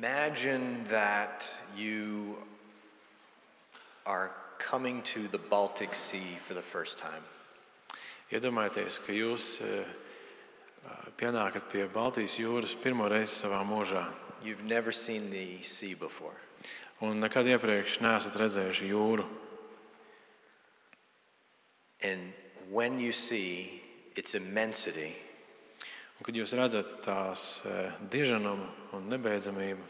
Imagine that you are coming to the Baltic Sea for the first time. Iedomājieties, ka jūs pienākat pie Baltijas jūras pirmo reizi savā mūžā. You've never seen the sea before. Un nekad iepriekš neesat redzējuši jūru. And when you see its immensity, Un, kad jūs redzat tās eh, diženumu un nebeidzamību,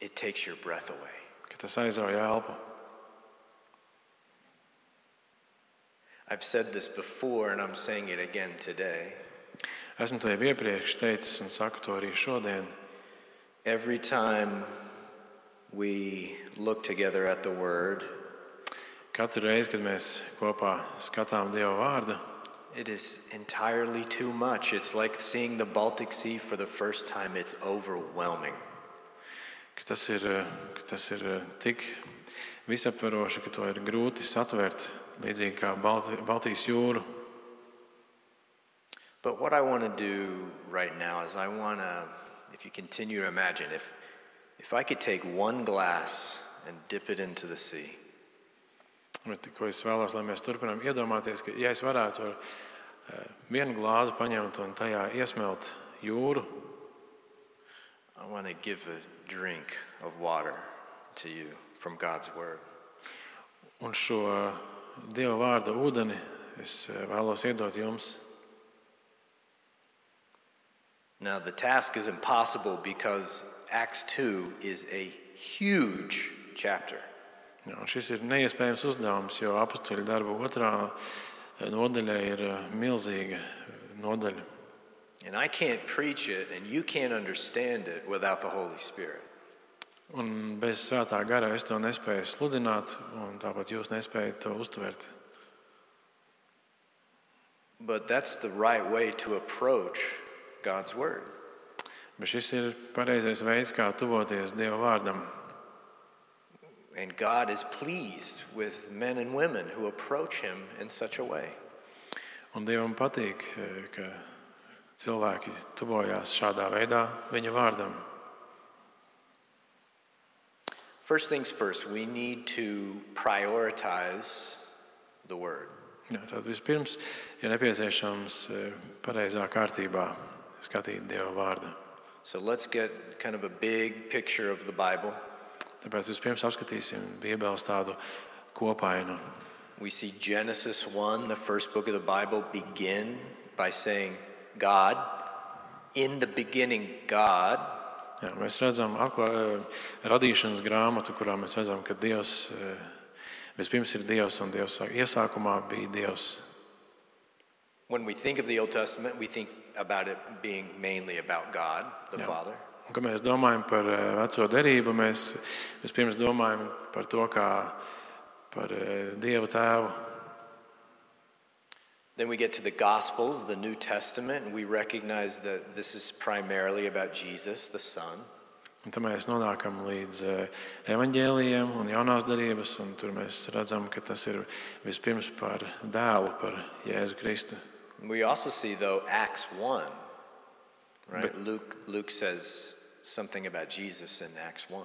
it takes your breath away. ka tas aizrauja elpu. I've said this before and I'm saying it again today. Esmu to jau iepriekš teicis un saku to arī šodien. Every time we look together at the Word, Katru reizi, kad mēs kopā skatām Dieva vārdu, it is entirely too much. It's like seeing the Baltic Sea for the first time, it's overwhelming. ka tas ir, eh, ka tas ir eh, tik visaptveroši, ka to ir grūti satvert, līdzīgi kā Balti, Baltijas jūru. But what I want to do right now is I want to, if you continue to imagine, if, if I could take one glass and dip it into the sea, Bet, ko es vēlos, lai mēs turpinām iedomāties, ka, ja es varētu ar vienu glāzi paņemt un tajā iesmelt jūru, I want to give a drink of water to you from God's Word. un šo eh, Dieva vārda ūdeni es eh, vēlos iedot jums. Now, the task is impossible because Acts 2 is a huge chapter. Jā, un šis ir neiespējams uzdevums, jo apakstuļu darba otrā nodaļa ir eh, milzīga nodaļa. And I can't preach it and you can't understand it without the Holy Spirit. Un bez svētā gara es to nespēju sludināt, un tāpat jūs nespējat to uztvert. But that's the right way to approach God's Word. Bet šis ir pareizais veids, kā tuvoties Dieva vārdam. And God is pleased with men and women who approach Him in such a way. Un Dievam patīk, eh, ka cilvēki tuvojās šādā veidā viņa vārdam. First things first, we need to prioritize the Word. Jā, tad vispirms ir nepieciešams eh, pareizā kārtībā skatīt Dieva vārdu. So let's get kind of a big picture of the Bible. Tāpēc vispirms apskatīsim Bībeles tādu kopainu. We see Genesis 1, the first book of the Bible, begin by saying, God, in the beginning, God, Jā, mēs redzam atklā, eh, radīšanas grāmatu, kurā mēs redzam, ka Dievs eh, vispirms ir Dievs un Dievs iesākumā bija Dievs. when we think of the Old Testament, we think about it being mainly about God, the Yeah. Father. Un, kad mēs domājam par eh, veco derību, mēs vispirms domājam par to kā par eh, Dievu tēvu. Then we get to the Gospels, the New Testament, and we recognize that this is primarily about Jesus, the Son. Un tad mēs nonākam līdz eh, evaņģēlījiem un jaunās darības, un tur mēs redzam, ka tas ir vispirms par dēlu, par Jēzu Kristu. We also see, though, Acts 1, right? But- Luke, Luke says something about Jesus in Acts 1.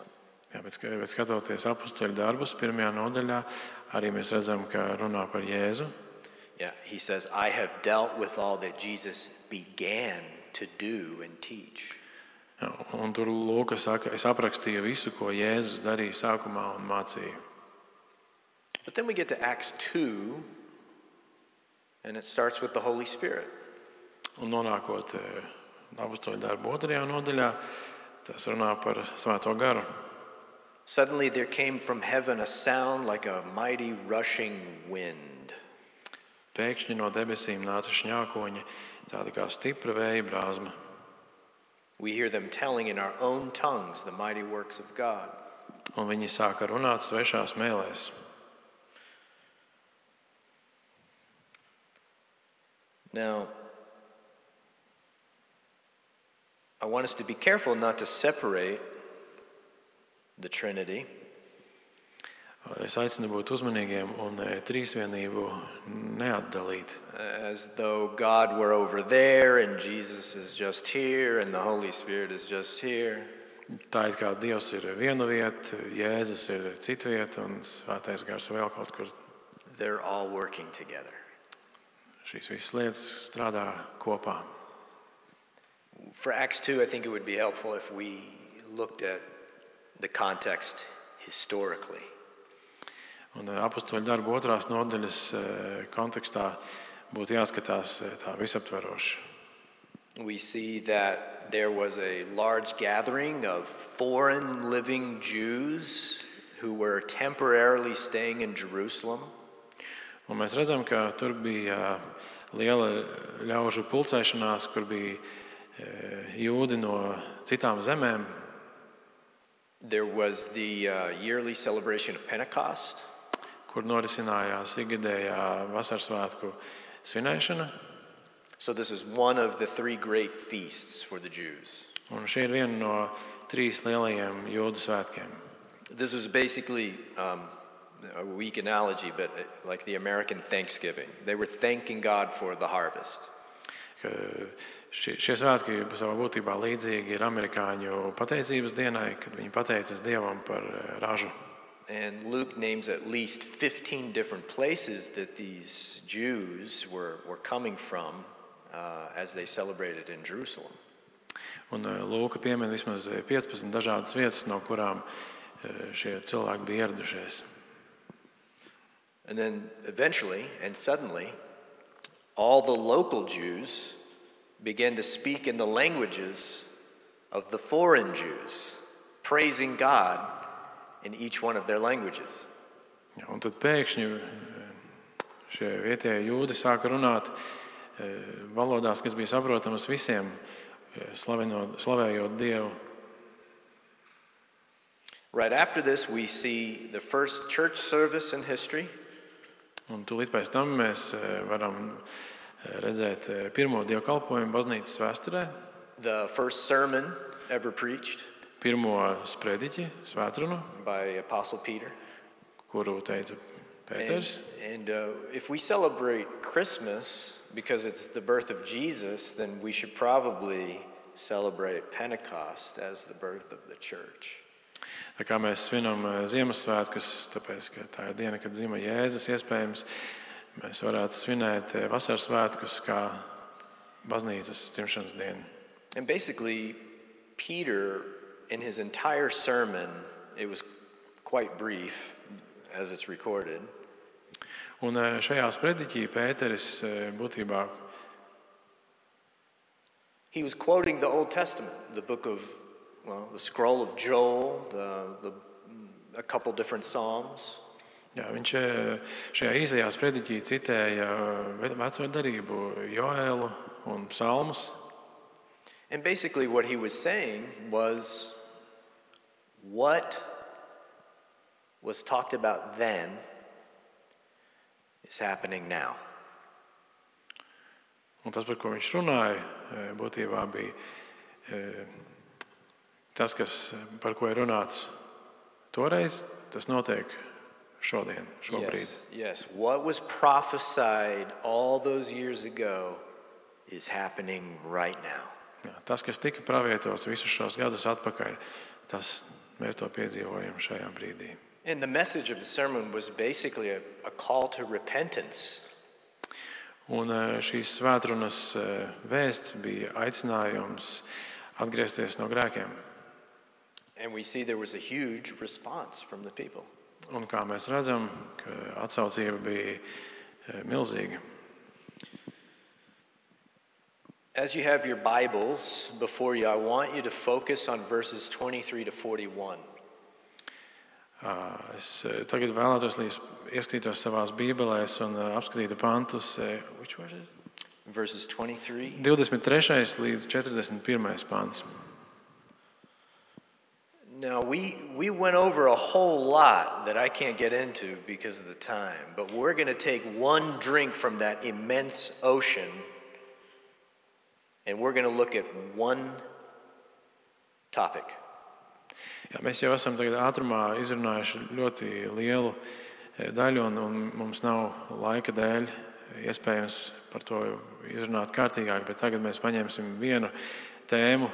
Jā, bet, bet skatoties apakstuļu darbus, pirmajā nodaļā arī mēs redzam, ka runā par Jēzu. Yeah, he says, I have dealt with all that Jesus began to do and teach. Jā, Un tur Lūks saka, es aprakstīju visu, ko Jēzus darīja sākumā un mācīja. But then we get to Acts 2, and it starts with the Holy Spirit. Un nonākot apakstuļu darbu otrajā nodaļā, tas runā par Svēto garu. Suddenly there came from heaven a sound like a mighty rushing wind. Pēkšņi no debesīm nāca šņākoņi, tāda kā stipra vēja brāzma. We hear them telling in our own tongues the mighty works of God. Un viņi sāka runāt svešās mēlēs. Now, I want us to be careful not to separate the Trinity Es aicinu būt uzmanīgiem un e, trīsvienību neatdalīt. as though God were over there and Jesus is just here and the Holy Spirit is just here. tā it kā Dievs ir viena vieta, Jēzus ir cita vieta un Svētais Gars vēl kaut kur. They're all working together. Šīs visas lietas strādā kopā. For Acts 2, I think it would be helpful if we looked at the context historically. Un eh, apakstoļu darbu otrās nodaļas eh, kontekstā būtu jāskatās eh, tā visaptveroši. We see that there was a large gathering of foreign living Jews who were temporarily staying in Jerusalem. Un mēs redzam, ka tur bija liela ļaužu pulcēšanās, kur bija jūdi no citām zemēm. There was the uh, yearly celebration of Pentecost. kur norisinājās ikgadējā vasaras svētku svinēšana. So this is one of the three great feasts for the Jews. Un šī ir viena no trīs lielajiem jūdu svētkiem. This was basically um, a weak analogy, but uh, like the American Thanksgiving. They were thanking God for the harvest. Šie, šie svētki savā būtībā līdzīgi ir amerikāņu pateicības dienai, kad viņi pateicas Dievam par eh, ražu. And Luke names at least 15 different places that these Jews were, were coming from uh, as they celebrated in Jerusalem. Un uh, Lūka piemin vismaz 15 uh, dažādas vietas, no kurām šie cilvēki bija ieradušies. And then eventually and suddenly, all the local Jews began to speak in the languages of the foreign Jews, praising God in each one of their languages. Ja, un tad pēkšņi eh, šie vietējie jūdi sāka runāt eh, valodās, kas bija saprotamas visiem, eh, slavinot, slavējot Dievu. Right after this, we see the first church service in history. Un tūlīt pēc tam mēs eh, varam eh, redzēt eh, pirmo dievkalpojumu baznīcas vēsturē. The first sermon ever preached. pirmo sprediķi, svētrunu, Peter. kuru teica Pēters. And, and uh, if we celebrate Christmas because it's the birth of Jesus, then we should probably celebrate Pentecost as the birth of the church. Tā kā mēs svinam uh, Ziemassvētkus, tāpēc ka tā ir diena, kad dzima Jēzus, iespējams, mēs varētu svinēt uh, vasaras svētkus kā baznīcas dzimšanas dienu. And basically, Peter in his entire sermon, it was quite brief as it's recorded. Un eh, šajā sprediķī Pēteris eh, būtībā He was quoting the Old Testament, the book of, well, the scroll of Joel, the, the, a couple different Psalms. Jā, viņš eh, šajā īsajā sprediķī citēja eh, veco darību, Joēlu un Psalmus. And basically, what he was saying was what was talked about then is happening now. Un tas, par ko viņš runāja, e, būtībā bija eh, tas, kas, par ko ir runāts toreiz, tas notiek šodien, šobrīd. Yes, yes. What was prophesied all those years ago is happening right now. Jā, tas, kas tika pravietots visus šos gadus atpakaļ, tas mēs to piedzīvojam šajā brīdī. And the message of the sermon was basically a, a call to repentance. Un eh, šīs svētrunas eh, vēsts bija aicinājums atgriezties no grēkiem. And we see there was a huge response from the people. Un kā mēs redzam, atsaucība bija milzīga. As you have your Bibles before you, I want you to focus on verses 23 to 41. Es tagad vēlētos, lai ieskatītos savā Bībelē un apskatītu pantus. Verses 23. 23. līdz 41. pants. Now, we, we went over a whole lot that I can't get into because of the time, but we're going to take one drink from that immense ocean And we're going to look at one topic. Jā, mēs jau esam ātrumā izrunājuši ļoti lielu eh, daļu, un, un mums nav laika dēļ iespējams par to izrunāt kārtīgāk. Bet tagad mēs paņemsim vienu tēmu,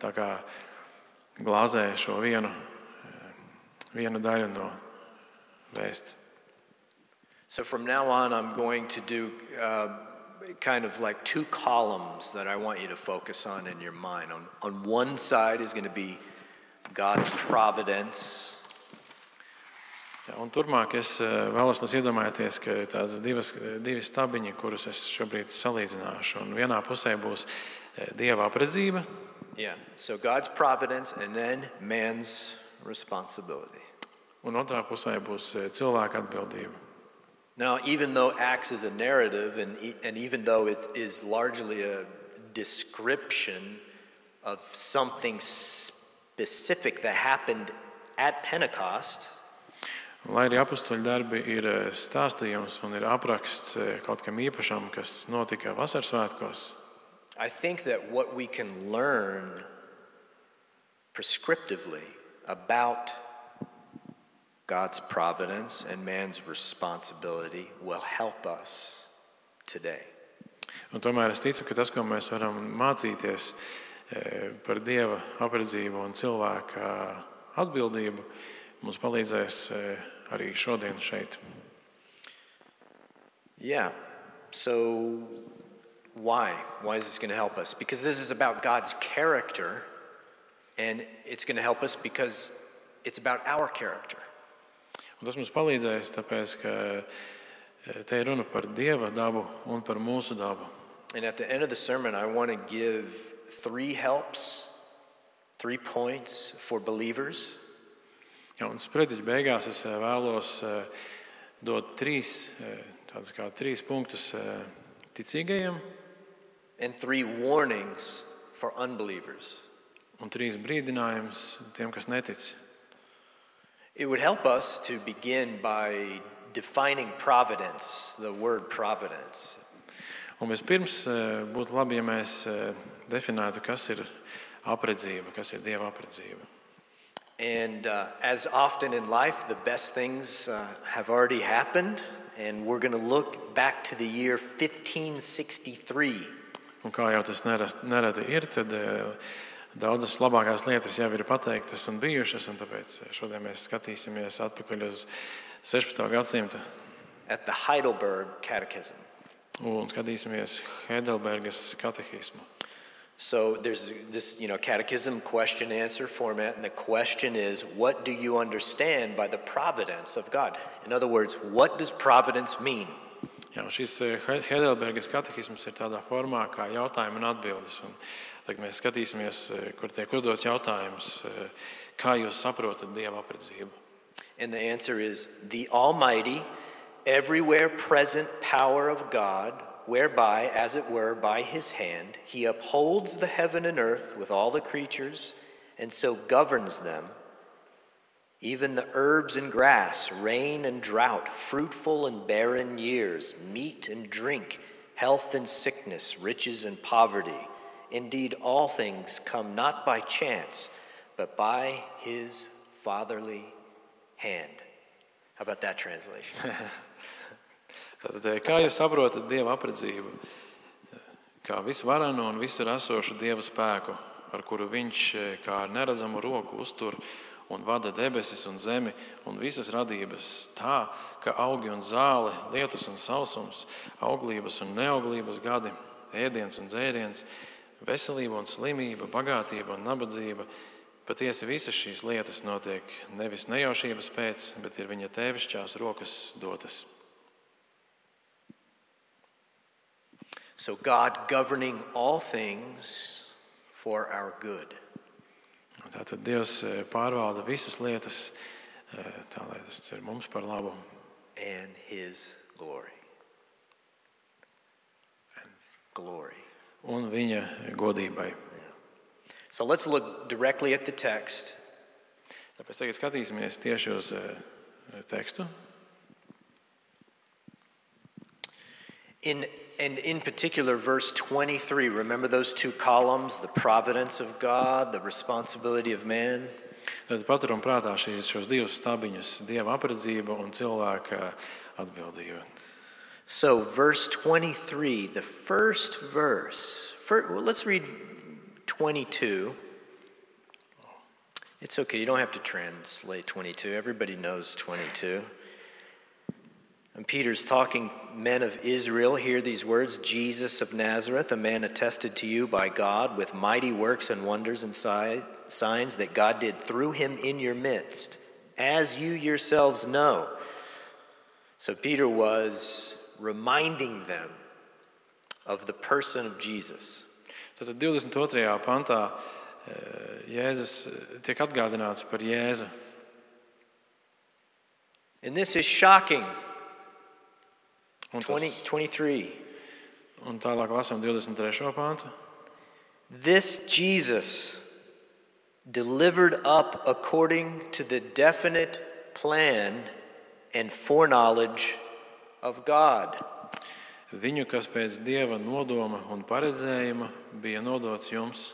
kā glāzē šo vienu, vienu daļu no vēsts. So from now on, I'm going to do uh, kind of like two columns that I want you to focus on in your mind. On, on one side is going to be God's providence. Ja, un turpmāk es eh, vēlos iedomāties, ka tādas divas, divi stabiņi, kurus es šobrīd salīdzināšu. Un vienā pusē būs eh, dieva apredzība. Yeah, so God's providence and then man's responsibility. Un otrā pusē būs eh, cilvēka atbildība. Now, even though Acts is a narrative, and, and even though it is largely a description of something specific that happened at Pentecost, Lai arī apakstuļu darbi ir eh, stāstījums un ir apraksts eh, kaut kam īpašam, kas notika vasaras svētkos, I think that what we can learn prescriptively about God's providence and man's responsibility will help us today. Un tomēr es ticu, ka tas, ko mēs varam mācīties eh, par dieva apredzību un cilvēka atbildību, mums palīdzēs eh, arī šodien šeit. Yeah. So, why? Why is this going to help us? Because this is about God's character, and it's going to help us because it's about our character. Un tas mums palīdzēs, tāpēc, ka eh, te ir runa par dieva dabu un par mūsu dabu. And at the end of the sermon, I want to give three helps, three points for believers. Ja, un sprediķa beigās es eh, vēlos eh, dot trīs, tādus kā trīs punktus ticīgajiem and three warnings for unbelievers. un trīs brīdinājumus tiem, kas netic. It would help us to begin by defining providence, the word providence. Un vispirms eh, būtu labi, ja mēs eh, definētu, kas ir apredzība, kas ir dieva apredzība. And uh, as often in life, the best things uh, have already happened, and we're going to look back to the year 1563. Un kā jau tas nereti ir, tad eh, Daudzas labākās lietas jau ir pateiktas un bijušas, un tāpēc šodien mēs skatīsimies atpakaļ uz 16. gadsimtu. At the Heidelberg Catechism. Un skatīsimies Heidelbergas katehismu. So there's this, you know, catechism question answer format, and the question is, what do you understand by the providence of God? In other words, what does providence mean? Jā, šis eh, katehisms ir tādā formā kā jautājumi un atbildes. Un Tagad mēs skatīsimies, eh, kur tiek uzdots jautājums, eh, kā jūs saprotat dieva apredzību. And the answer is the Almighty, everywhere present power of God, whereby, as it were, by his hand, he upholds the heaven and earth with all the creatures, and so governs them. Even the herbs and grass, rain and drought, fruitful and barren years, meat and drink, health and sickness, riches and poverty Indeed, all things come not by chance, but by his fatherly hand. How about that translation? Tātad, eh, kā jūs saprotat Dieva apredzību? Kā visvarano un visur esošu Dieva spēku, ar kuru Viņš eh, kā neredzamu roku uztur un vada debesis un zemi un visas radības tā, ka augi un zāle, lietus un sausums, auglības un neauglības gadi, ēdiens un dzēriens – veselība un slimība, bagātība un nabadzība. Patiesi visas šīs lietas notiek nevis nejaušības pēc, bet ir viņa tēvišķās rokas dotas. So God governing all things for our good. Tātad Dievs eh, pārvalda visas lietas, eh, tā lai tas ir mums par labu. And His glory. And glory un viņa godībai. So let's look directly at the text. Tāpēc tagad skatīsimies tieši uz uh, tekstu. In, and in particular, verse 23, remember those two columns the providence of God, the responsibility of man? Tad paturam prātā šīs, šos divus stabiņus - dieva apredzība un cilvēka atbildība. So, verse 23, the first verse, first, well, let's read 22. It's okay, you don't have to translate 22. Everybody knows 22. And Peter's talking, men of Israel, hear these words Jesus of Nazareth, a man attested to you by God with mighty works and wonders and signs that God did through him in your midst, as you yourselves know. So Peter was reminding them of the person of Jesus. Tātad 22. pantā Jēzus tiek atgādināts par Jēzu. And this is shocking. Un, 20, tas, 23. un tālāk lasām 23. pāntu. This Jesus delivered up according to the definite plan and foreknowledge of God. Viņu, kas pēc dieva nodoma un paredzējuma bija nodots jums.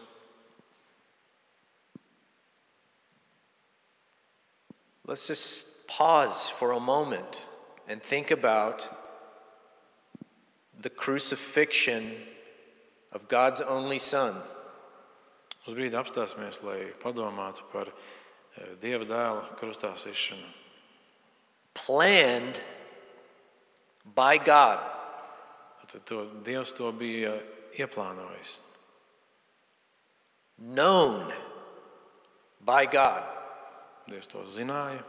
Let's just pause for a moment and think about the crucifixion of God's only Son. Uz brīdi apstāsimies, lai padomātu par eh, Dieva dēla krustā sišanu. Planned by God. Tad to, Dievs to bija ieplānojis. Known by God. Dievs to zināja.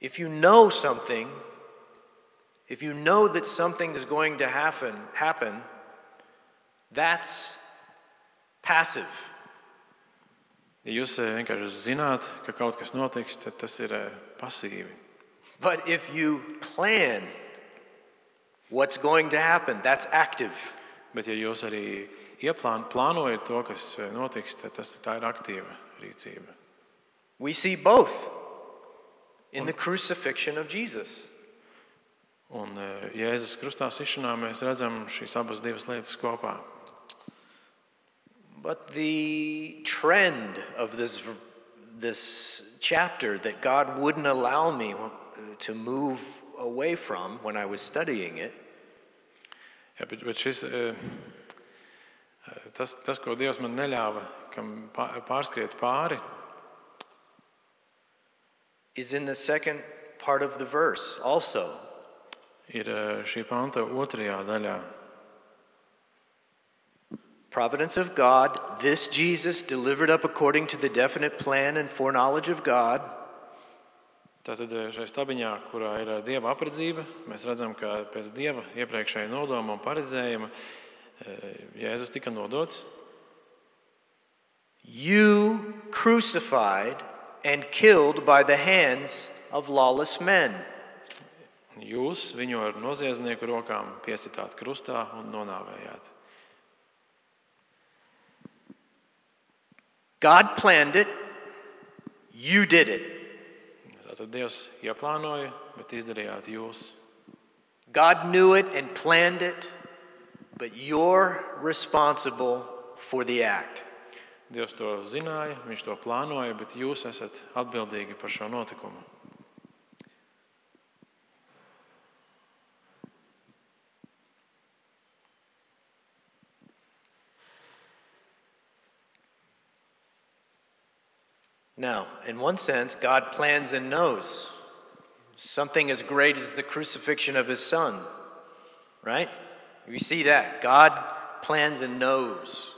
If you know something, if you know that something is going to happen, happen, that's passive. Ja jūs eh, vienkārši zināt, ka kaut kas notiks, tad tas ir eh, pasīvi. But if you plan what's going to happen, that's active. Bet, ja jūs arī ieplānojat to, kas eh, notiks, tad tas tā ir aktīva rīcība. We see both in the crucifixion of Jesus. Un Jēzus krustā sišanā mēs redzam šīs abas divas lietas kopā. But the trend of this, this chapter that God wouldn't allow me uh, to move away from when I was studying it Jā, bet, bet šis, tas, tas, ko Dievs man neļāva, kam pārskriet pāri, is in the second part of the verse also. Ir eh, šī panta otrajā daļā. Providence of God, this Jesus delivered up according to the definite plan and foreknowledge of God. Tātad eh, šajā stabiņā, kurā ir eh, dieva apredzība, mēs redzam, ka pēc dieva iepriekšēja nodoma un paredzējuma Jēzus tika nodots. You crucified and killed by the hands of lawless men. Jūs viņu ar noziedznieku rokām piesitāt krustā un nonāvējāt. God planned it, you did it. Tātad Dievs ieplānoja, bet izdarījāt jūs. God knew it and planned it, but you're responsible for the act. Dievs to zināja, viņš to plānoja, bet jūs esat atbildīgi par šo notikumu. Now, in one sense, God plans and knows something as great as the crucifixion of his son, right? We see that. God plans and knows.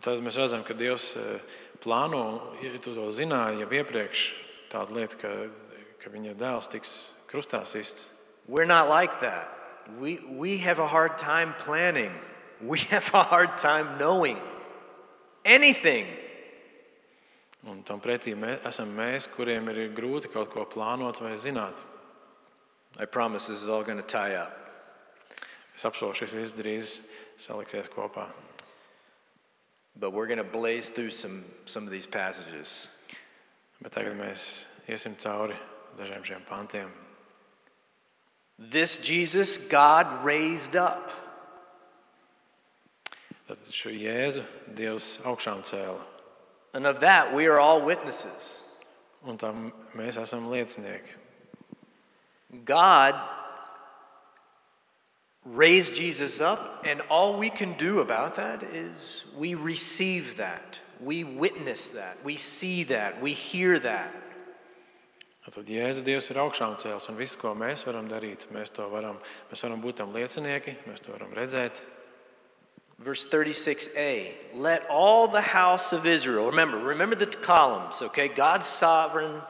Tad mēs redzam, ka Dievs eh, plāno, ja tu to zināji jau iepriekš, tādu lietu, ka, ka viņa dēls tiks krustā sists. We're not like that. We, we have a hard time planning, we have a hard time knowing anything. Un tam pretī mēs, esam mēs, kuriem ir grūti kaut ko plānot vai zināt. I promise this is all going to tie up. Es apsolu, šis viss drīz saliksies kopā. But we're going to blaze through some, some of these passages. Bet tagad mēs iesim cauri dažiem šiem pantiem. This Jesus God raised up. Tad šo Jēzu Dievs augšām cēla. And of that, we are all witnesses. Un tam mēs esam liecinieki. God raised Jesus up, and all we can do about that is we receive that. We witness that. We see that. We hear that. Tad Jēzus Dievs ir augšām cēlis, un viss, ko mēs varam darīt, mēs to varam, mēs varam būt tam liecinieki, mēs to varam redzēt. Verse 36a Let all the house of Israel, remember, remember the columns, okay? God's sovereign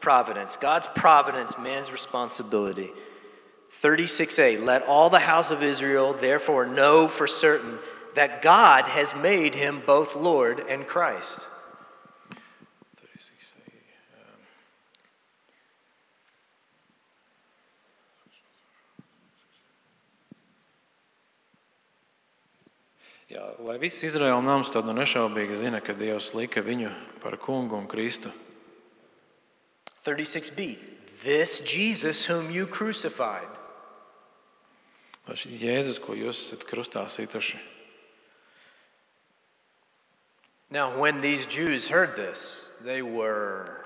providence, God's providence, man's responsibility. 36a Let all the house of Israel therefore know for certain that God has made him both Lord and Christ. Jā, lai viss Izraēla nams tad nu nešaubīgi zina, ka Dievs lika viņu par kungu un Kristu. 36b This Jesus whom you crucified. Lai šis Jēzus, ko jūs esat krustā situši. Now, when these Jews heard this, they were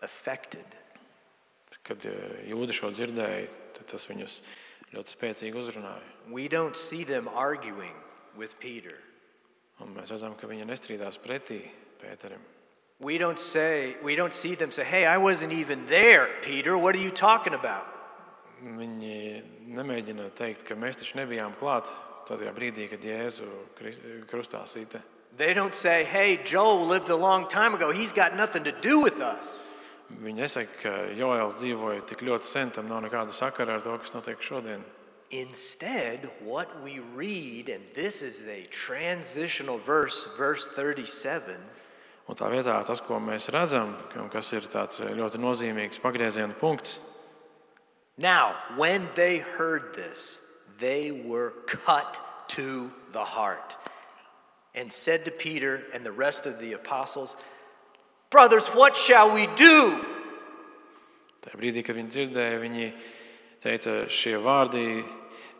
affected. Kad eh, jūdi šo dzirdēja, tad tas viņus ļoti spēcīgi uzrunāja. We don't see them arguing with Peter. Un mēs redzam, ka viņi nestrīdās pretī Pēterim. We don't say we don't see them say, "Hey, I wasn't even there, Peter. What are you talking about?" Viņi nemēģina teikt, ka mēs taču nebijām klāt tajā brīdī, kad Jēzu kri- krustā sita. They don't say, "Hey, Joel lived a long time ago. He's got nothing to do with us." Viņi nesaka, ka Joēls dzīvoja tik ļoti sen, tam nav nekāda sakara ar to, kas notiek šodien. Instead, what we read, and this is a transitional verse, verse 37, Un tā vietā tas, ko mēs redzam, un kas ir tāds ļoti nozīmīgs pagrieziena punkts, Now, when they heard this, they were cut to the heart and said to Peter and the rest of the apostles, Brothers, what shall we do? tajā brīdī, kad viņi dzirdēja, viņi teica, šie vārdi,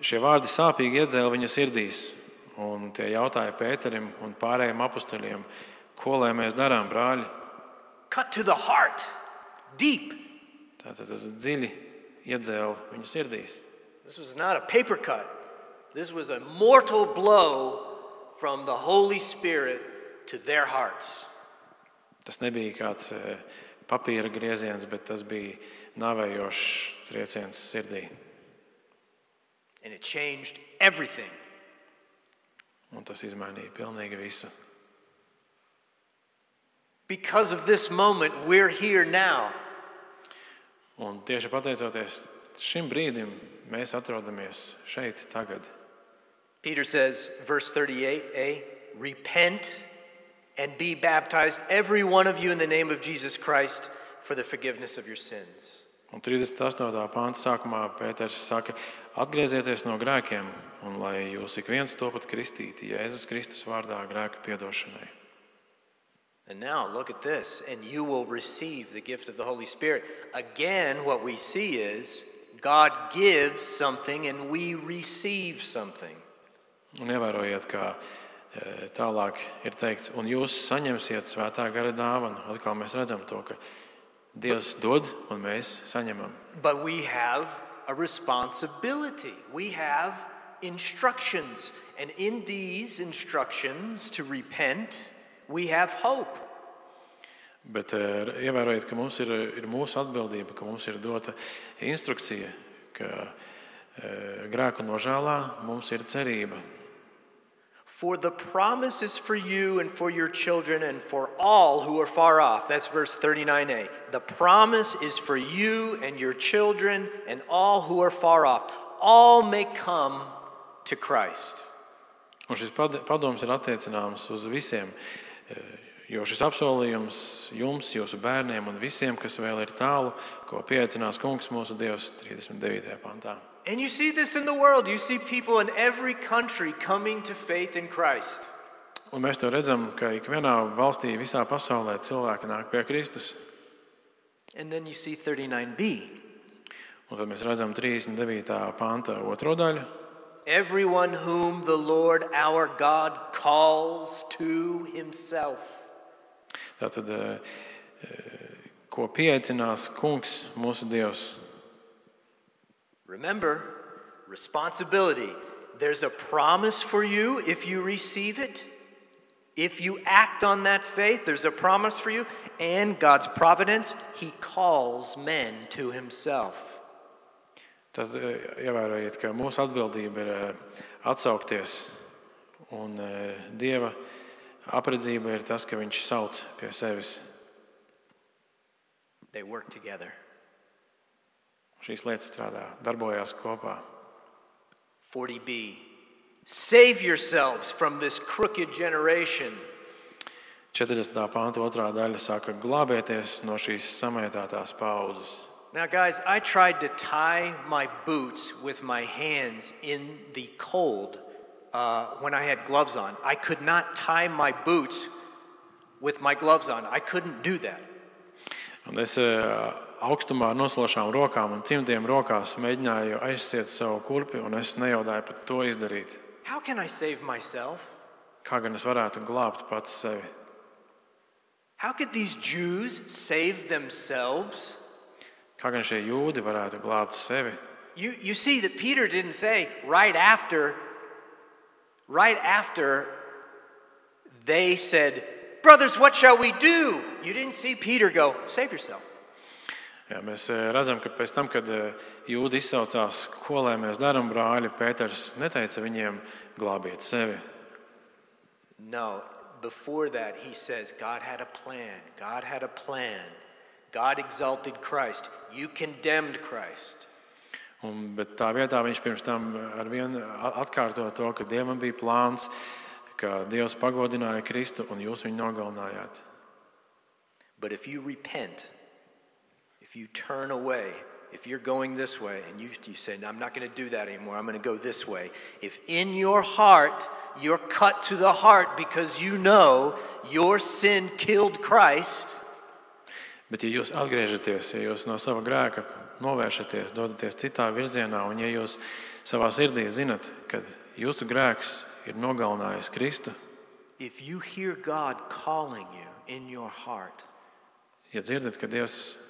šie vārdi sāpīgi iedzēla viņu sirdīs. Un tie jautāja Pēterim un pārējiem apstuļiem, ko lai mēs darām, brāļi? Heart. Tātad tas dziļi iedzēla viņu sirdīs. This was not a paper cut, this was a mortal blow from the Holy Spirit to their hearts. Tas nebija kāds eh, papīra grieziens, bet tas bija nāvējošs trieciens sirdī. And it changed everything. Un tas izmainīja pilnīgi visu. Because of this moment, we're here now. Un tieši pateicoties šim brīdim, mēs atrodamies šeit, tagad. Peter says, verse 38a, repent and be baptized, every one of you, in the name of Jesus Christ for the forgiveness of your sins. Un 38. pānta sākumā Pēters saka, atgriezieties no grēkiem, un lai jūs ik viens topat kristīti Jēzus Kristus vārdā grēka piedošanai. And now look at this, and you will receive the gift of the Holy Spirit. Again, what we see is God gives something and we receive something. Un ievērojiet, kā e, tālāk ir teikts, un jūs saņemsiet svētā gara dāvanu. Atkal mēs redzam to, ka Dievs dod un mēs saņemam. But we have a responsibility. We have instructions. And in these instructions to repent, we have hope. Bet e, ievērojiet, ka mums ir, ir mūsu atbildība, ka mums ir dota instrukcija, ka e, grēku nožēlā mums ir cerība. For the promise is for you and for your children and for all who are far off. That's verse 39a. The promise is for you and your children and all who are far off. All may come to Christ. Un šis pad- padoms ir attiecināms uz visiem, e, jo šis apsolījums jums, jūsu bērniem un visiem, kas vēl ir tālu, ko pieaicinās Kungs mūsu Dievs 39. pantā. And you see this in the world. You see people in every country coming to faith in Christ. Un mēs to redzam, ka ikvienā valstī, visā pasaulē cilvēki nāk pie Kristus. And then you see 39b. Un tad mēs redzam 39. panta otro daļu. Everyone whom the Lord our God calls to himself. Tātad, e, e, ko pieaicinās Kungs, mūsu Dievs. Remember, responsibility. There's a promise for you if you receive it, If you act on that faith, there's a promise for you, and God's providence, He calls men to Himself. Tad ievērojiet, ka mūsu atbildība ir atsaukties, un Dieva apredzība ir tas, ka Viņš sauc pie sevis. They work together. Šīs lietas strādā, darbojās kopā. 40b. Save yourselves from this crooked generation. 40. pānta otrā daļa saka, glābieties no šīs samētātās paudzes. Now, guys, I tried to tie my boots with my hands in the cold uh, when I had gloves on. I could not tie my boots with my gloves on. I couldn't do that. Un es eh, augstumā ar noslošām rokām un cimdiem rokās mēģināju aizsiet savu kurpi, un es nejaudāju pat to izdarīt. How can I save myself? Kā gan es varētu glābt pats sevi? How could these Jews save themselves? Kā gan šie jūdi varētu glābt sevi? You, you see that Peter didn't say right after, right after they said, Brothers, what shall we do? You didn't see Peter go, Save yourself. Jā, mēs eh, redzam, ka pēc tam, kad eh, jūdi izsaucās, ko lai mēs darām, brāļi, Pēters neteica viņiem glābiet sevi. No, before that, he says, God had a plan. God had a plan. God exalted Christ. You condemned Christ. Un, bet tā vietā viņš pirms tam ar vienu atkārto to, ka Dievam bija plāns, ka Dievs pagodināja Kristu un jūs viņu nogalinājāt. But if you repent, if you turn away, if you're going this way and you, you say, no, I'm not going to do that anymore, I'm going to go this way, if in your heart you're cut to the heart because you know your sin killed Christ, Bet, ja jūs atgriežaties, ja jūs no sava grēka novēršaties, dodaties citā virzienā, un ja jūs savā sirdī zinat, ka jūsu grēks ir nogalinājis Kristu, if you hear God calling you in your heart, ja dzirdat, ka Dievs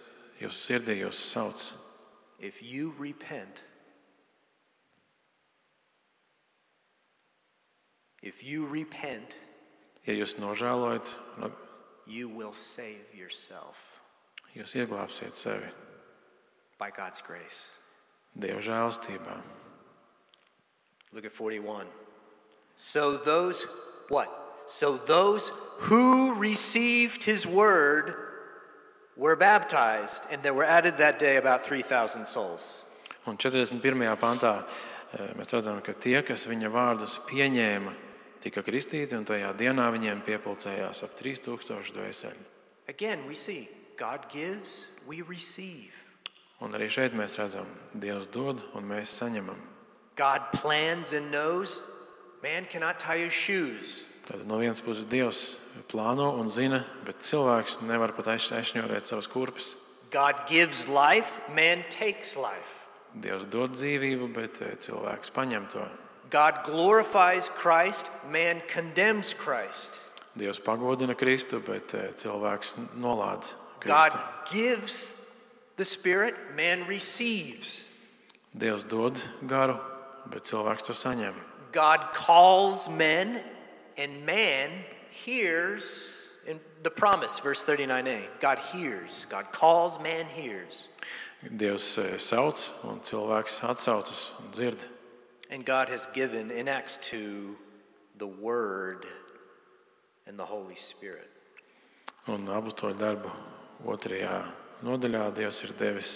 jūsu sirdī jūs sauc, if you repent, if you repent, ja jūs nožēlojat, no- you will save yourself jūs ieglābsiet sevi by God's grace. Dieva žēlstībā. Look at 41. So those, what? So those who received his word were baptized, and there were added that day about 3,000 souls. Un 41. pantā eh, mēs redzam, ka tie, kas viņa vārdus pieņēma, tika kristīti, un tajā dienā viņiem piepildījās ap 3000 dvēseli. Again, we see God gives, we receive. Un arī šeit mēs redzam, Dievs dod, un mēs saņemam. God plans and knows man cannot tie his shoes. Tad no vienas puses Dievs plāno un zina, bet cilvēks nevar pat aiz- aizšņurēt savas kurpes. God gives life, man takes life. Dievs dod dzīvību, bet eh, cilvēks paņem to. God glorifies Christ, man condemns Christ. Dievs pagodina Kristu, bet eh, cilvēks nolāda God Kristu. gives the Spirit, man receives. Dievs dod garu, bet cilvēks to saņem. God calls men, and man hears in the promise, verse 39a. God hears. God calls, man hears. Dievs eh, sauc, un cilvēks atsaucas un dzird. And God has given in Acts 2 the Word and the Holy Spirit. Un apakstoļu darbu otrajā nodaļā Dievs ir devis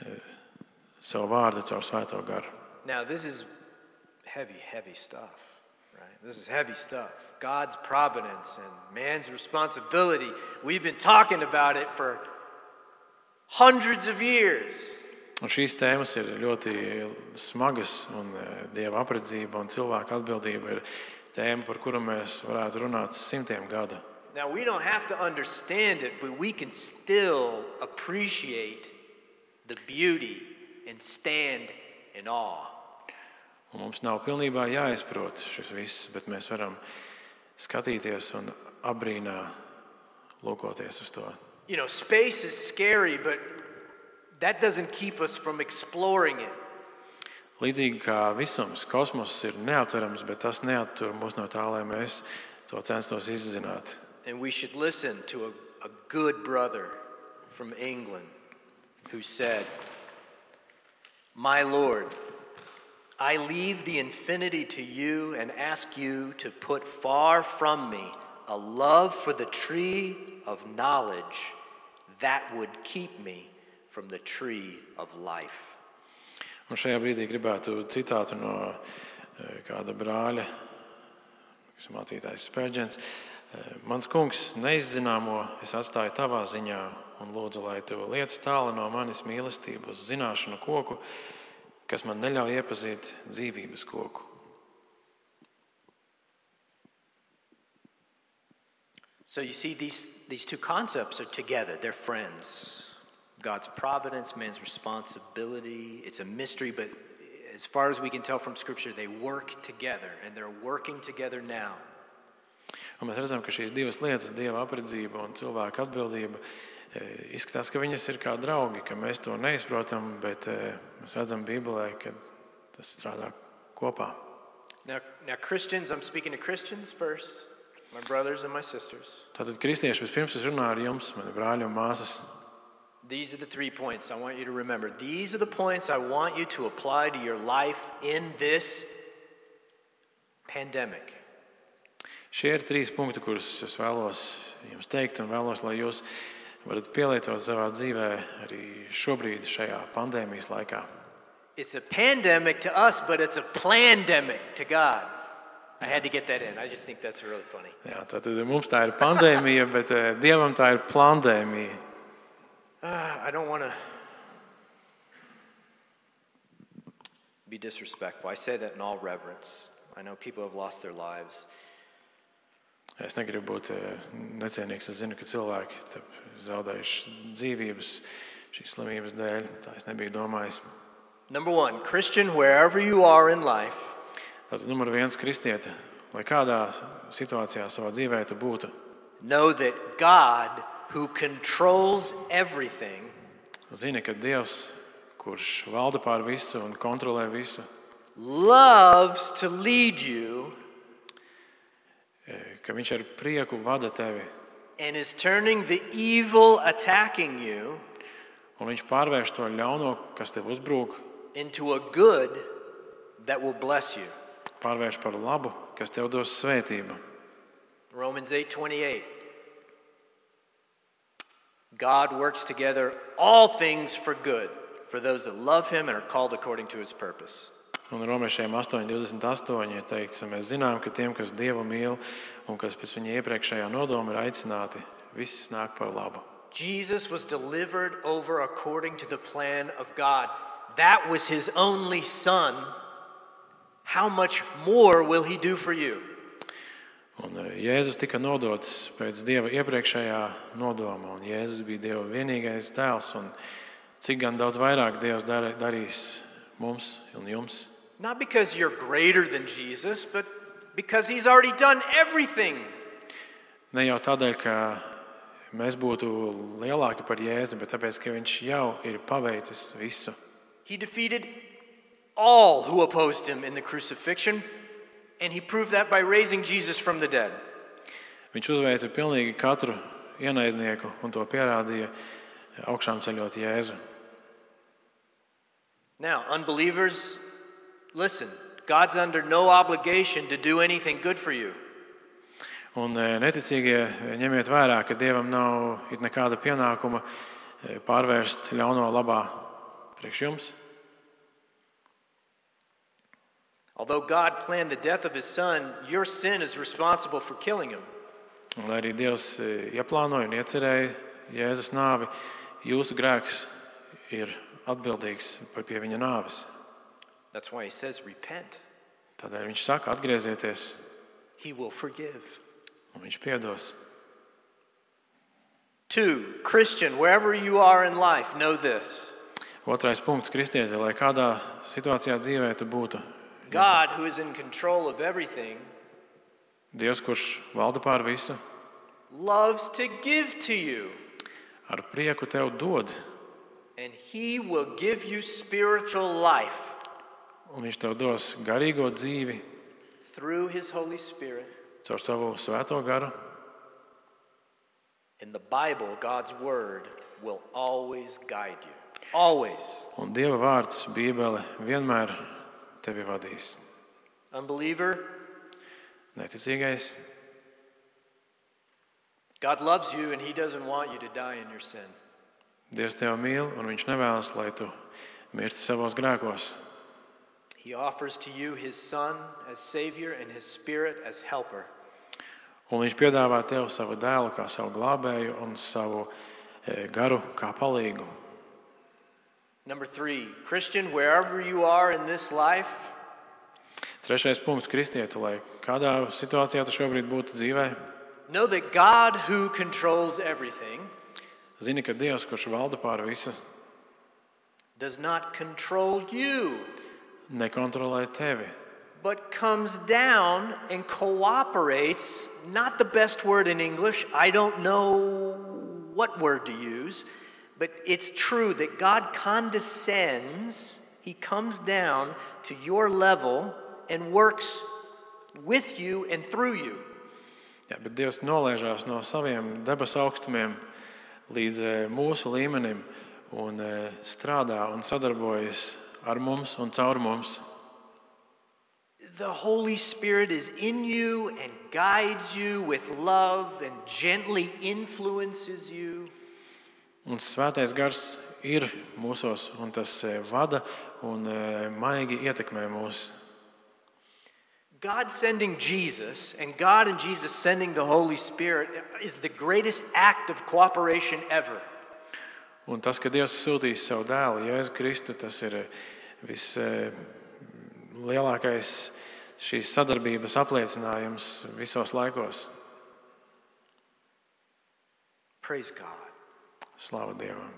eh, savu vārdu caur svēto garu. Now, this is heavy, heavy stuff? This is heavy stuff. God's providence and man's responsibility. We've been talking about it for hundreds of years. Un šīs tēmas ir ļoti smagas, un eh, dieva apredzība un cilvēka atbildība ir tēma, par kuru mēs varētu runāt simtiem gadu. Now, we don't have to understand it, but we can still appreciate the beauty and stand in awe. Un mums nav pilnībā jāizprot šis viss, bet mēs varam skatīties un abrīnā lūkoties uz to. You know, space is scary, but that doesn't keep us from exploring it. Līdzīgi kā visums, kosmoss ir neaptverams, bet tas neattur mūs no tā, lai mēs to censtos izzināt. And we should listen to a, a good brother from England who said, My Lord, I leave the infinity to you and ask you to put far from me a love for the tree of knowledge that would keep me from the tree of life. Un šajā brīdī gribētu citātu no eh, kāda brāļa, kas ir mācītājs Spērģents. Eh, Mans kungs, neizzināmo es atstāju tavā ziņā un lūdzu, lai tu liec tālu no manis mīlestību uz zināšanu koku, kas man neļauj iepazīt dzīvības koku. So you see, these, these two concepts are together. They're friends. God's providence, man's responsibility. It's a mystery, but as far as we can tell from Scripture, they work together, and they're working together now. Un mēs redzam, ka šīs divas lietas, dieva apredzība un cilvēka atbildība, izskatās, ka viņas ir kā draugi, ka mēs to neizprotam, bet eh, mēs redzam Bībelē, ka tas strādā kopā. Now, now, Christians, I'm speaking to Christians first, my brothers and my sisters. Tātad, kristieši, vispirms es runāju ar jums, mani brāļi un māsas. These are the three points I want you to remember. These are the points I want you to apply to your life in this pandemic. Šie ir trīs punkti, kurus es vēlos jums teikt, un vēlos, lai jūs varat pielietot savā dzīvē arī šobrīd, šajā pandēmijas laikā. It's a pandemic to us, but it's a plandemic to God. I had to get that in. I just think that's really funny. Jā, tātad mums tā ir pandēmija, bet eh, dievam tā ir plandēmija. Uh, I don't want to be disrespectful. I say that in all reverence. I know people have lost their lives. Es negribu būt eh, necienīgs. Es zinu, ka cilvēki te zaudējuši dzīvības šīs slimības dēļ. Tā es nebiju domājis. Number one, Christian, wherever you are in life, Tātad, numur viens, kristiete, lai kādā situācijā savā dzīvē tu būtu, know that God, who controls everything, zini, ka Dievs, kurš valda pār visu un kontrolē visu, loves to lead you eh, ka Viņš ar prieku vada tevi and is turning the evil attacking you un Viņš pārvērš to ļauno, kas tev uzbrūk, into a good that will bless you. pārvērš par labu, kas tev dos svētību. Romans 8:28 God works together all things for good for those that love him and are called according to his purpose. Un Romiešiem 8,28 ir teikts, ka mēs zinām, ka tiem, kas Dievu mīl un kas pēc viņa iepriekšējā nodoma ir aicināti, viss nāk par labu. Jesus was delivered over according to the plan of God. That was his only son. How much more will he do for you? Un eh, Jēzus tika nodots pēc Dieva iepriekšējā nodoma, un Jēzus bija Dieva vienīgais dēls. un Cik gan daudz vairāk Dievs darīs mums un jums? Not because you're greater than Jesus, but because he's already done everything. Ne jau tādēļ, ka mēs būtu lielāki par Jēzu, bet tāpēc, ka Viņš jau ir paveicis visu. He defeated all who opposed him in the crucifixion, and he proved that by raising Jesus from the dead. Viņš uzveica pilnīgi katru ienaidnieku un to pierādīja augšām ceļot Jēzu. Now, unbelievers, listen. God's under no obligation to do anything good for you. Un e, neticīgie ņemiet vērā, ka Dievam nav nekāda pienākuma e, pārvērst ļauno labā priekš jums. Although God planned the death of his son, your sin is responsible for killing him. Un, lai arī Dievs e, ieplānoja un iecerēja Jēzus nāvi, jūsu grēks ir atbildīgs par pie viņa nāves. That's why he says, repent. Tādēļ viņš saka, atgriezieties, He will forgive. un viņš piedos. Two, Christian, wherever you are in life, know this Otrais punkts, kristieti, lai kādā situācijā dzīvē tu būtu. God, who is in control of everything, Dievs, kurš valda pār visu, loves to give to you, ar prieku tev dod, and he will give you spiritual life un viņš tev dos garīgo dzīvi through his Holy Spirit caur savu svēto garu. In the Bible, God's word will always guide you. Always. Un Dieva vārds, Bībele, vienmēr tevi vadīs. Unbeliever, Neticīgais, God loves you and He doesn't want you to die in your sin. Dievs tevi mīl, un Viņš nevēlas, lai tu mirsti savos grēkos. He offers to you His Son as Savior and His Spirit as helper. Un Viņš piedāvā tev savu dēlu kā savu glābēju un savu eh, garu kā palīgu. Number three, Christian, wherever you are in this life, Trešais punkts, kristieti, lai kādā situācijā tu šobrīd būtu dzīvē, know that God, who controls everything, zini, ka Dievs, kurš valda pār visu, does not control you, nekontrolē tevi, but comes down and cooperates. Not the best word in English. I don't know what word to use, but it's true that God condescends. He comes down to your level and works with you and through you. Jā, bet Dievs nolaižās no saviem debesu augstumiem līdz eh, mūsu līmenim un eh, strādā un sadarbojas ar mums un caur mums. The Holy Spirit is in you and guides you with love and gently influences you. Un svētais gars ir mūsos, un tas vada un maigi ietekmē mūs. God sending Jesus and God and Jesus sending the Holy Spirit is the greatest act of cooperation ever. Un tas, ka Dievs ir sūtījis savu dēlu, Jēzu Kristu, tas ir vislielākais šīs sadarbības apliecinājums visos laikos. Slavu Dievam!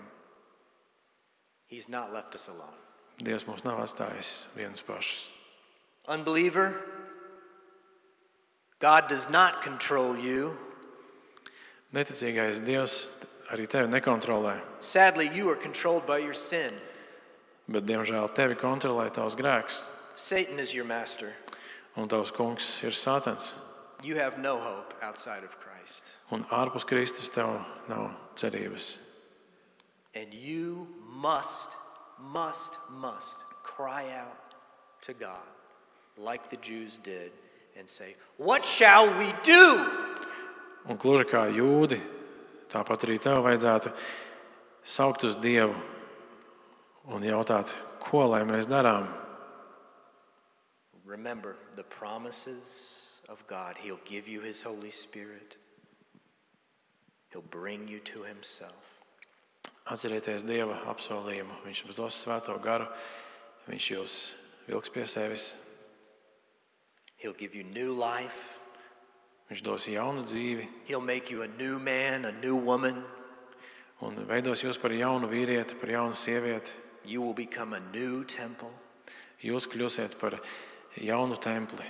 Dievs mūs nav atstājis viens pašus. Unbeliever, God does not control you. Neticīgais Dievs arī tevi nekontrolē, Sadly, you are controlled by your sin. bet diemžēl tevi kontrolē tavs grēks. Satan is your master. Un tavs kungs ir Sātans. You have no hope outside of Christ. Un ārpus Kristus tev nav cerības. And you must, must, must cry out to God like the Jews did and say, What shall we do? Un gluži kā jūdi, tāpat arī tev vajadzētu saukt uz Dievu un jautāt, ko lai mēs darām. Remember the promises of God. He'll give you His Holy Spirit, He'll bring you to Himself. Atcerieties Dieva apsolījumu. Viņš jums dos svēto garu, Viņš jūs vilks pie sevis, He'll give you new life. Viņš dos jaunu dzīvi He'll make you a new man, a new woman. un veidos jūs par jaunu vīrieti, par jaunu sievieti. You will become a new temple. Jūs kļūsiet par jaunu templi.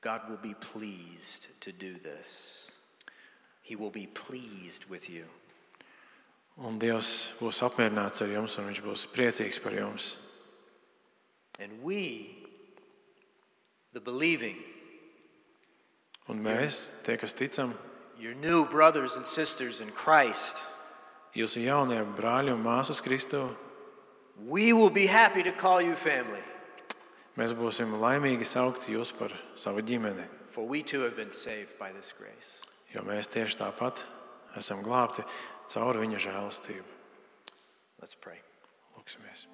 God will be pleased to do this. He will be pleased with you. Un Dievs būs apmierināts ar jums, un Viņš būs priecīgs par jums. And we, the believing, Un mēs, tie, kas ticam, your new brothers and sisters in Christ, jūsu jaunie brāļi un māsas Kristū, we will be happy to call you family, mēs būsim laimīgi saukt jūs par savu ģimeni. for we too have been saved by this grace. Jo mēs tieši tāpat esam glābti caur viņa žēlastību. Let's pray. Lūksimies!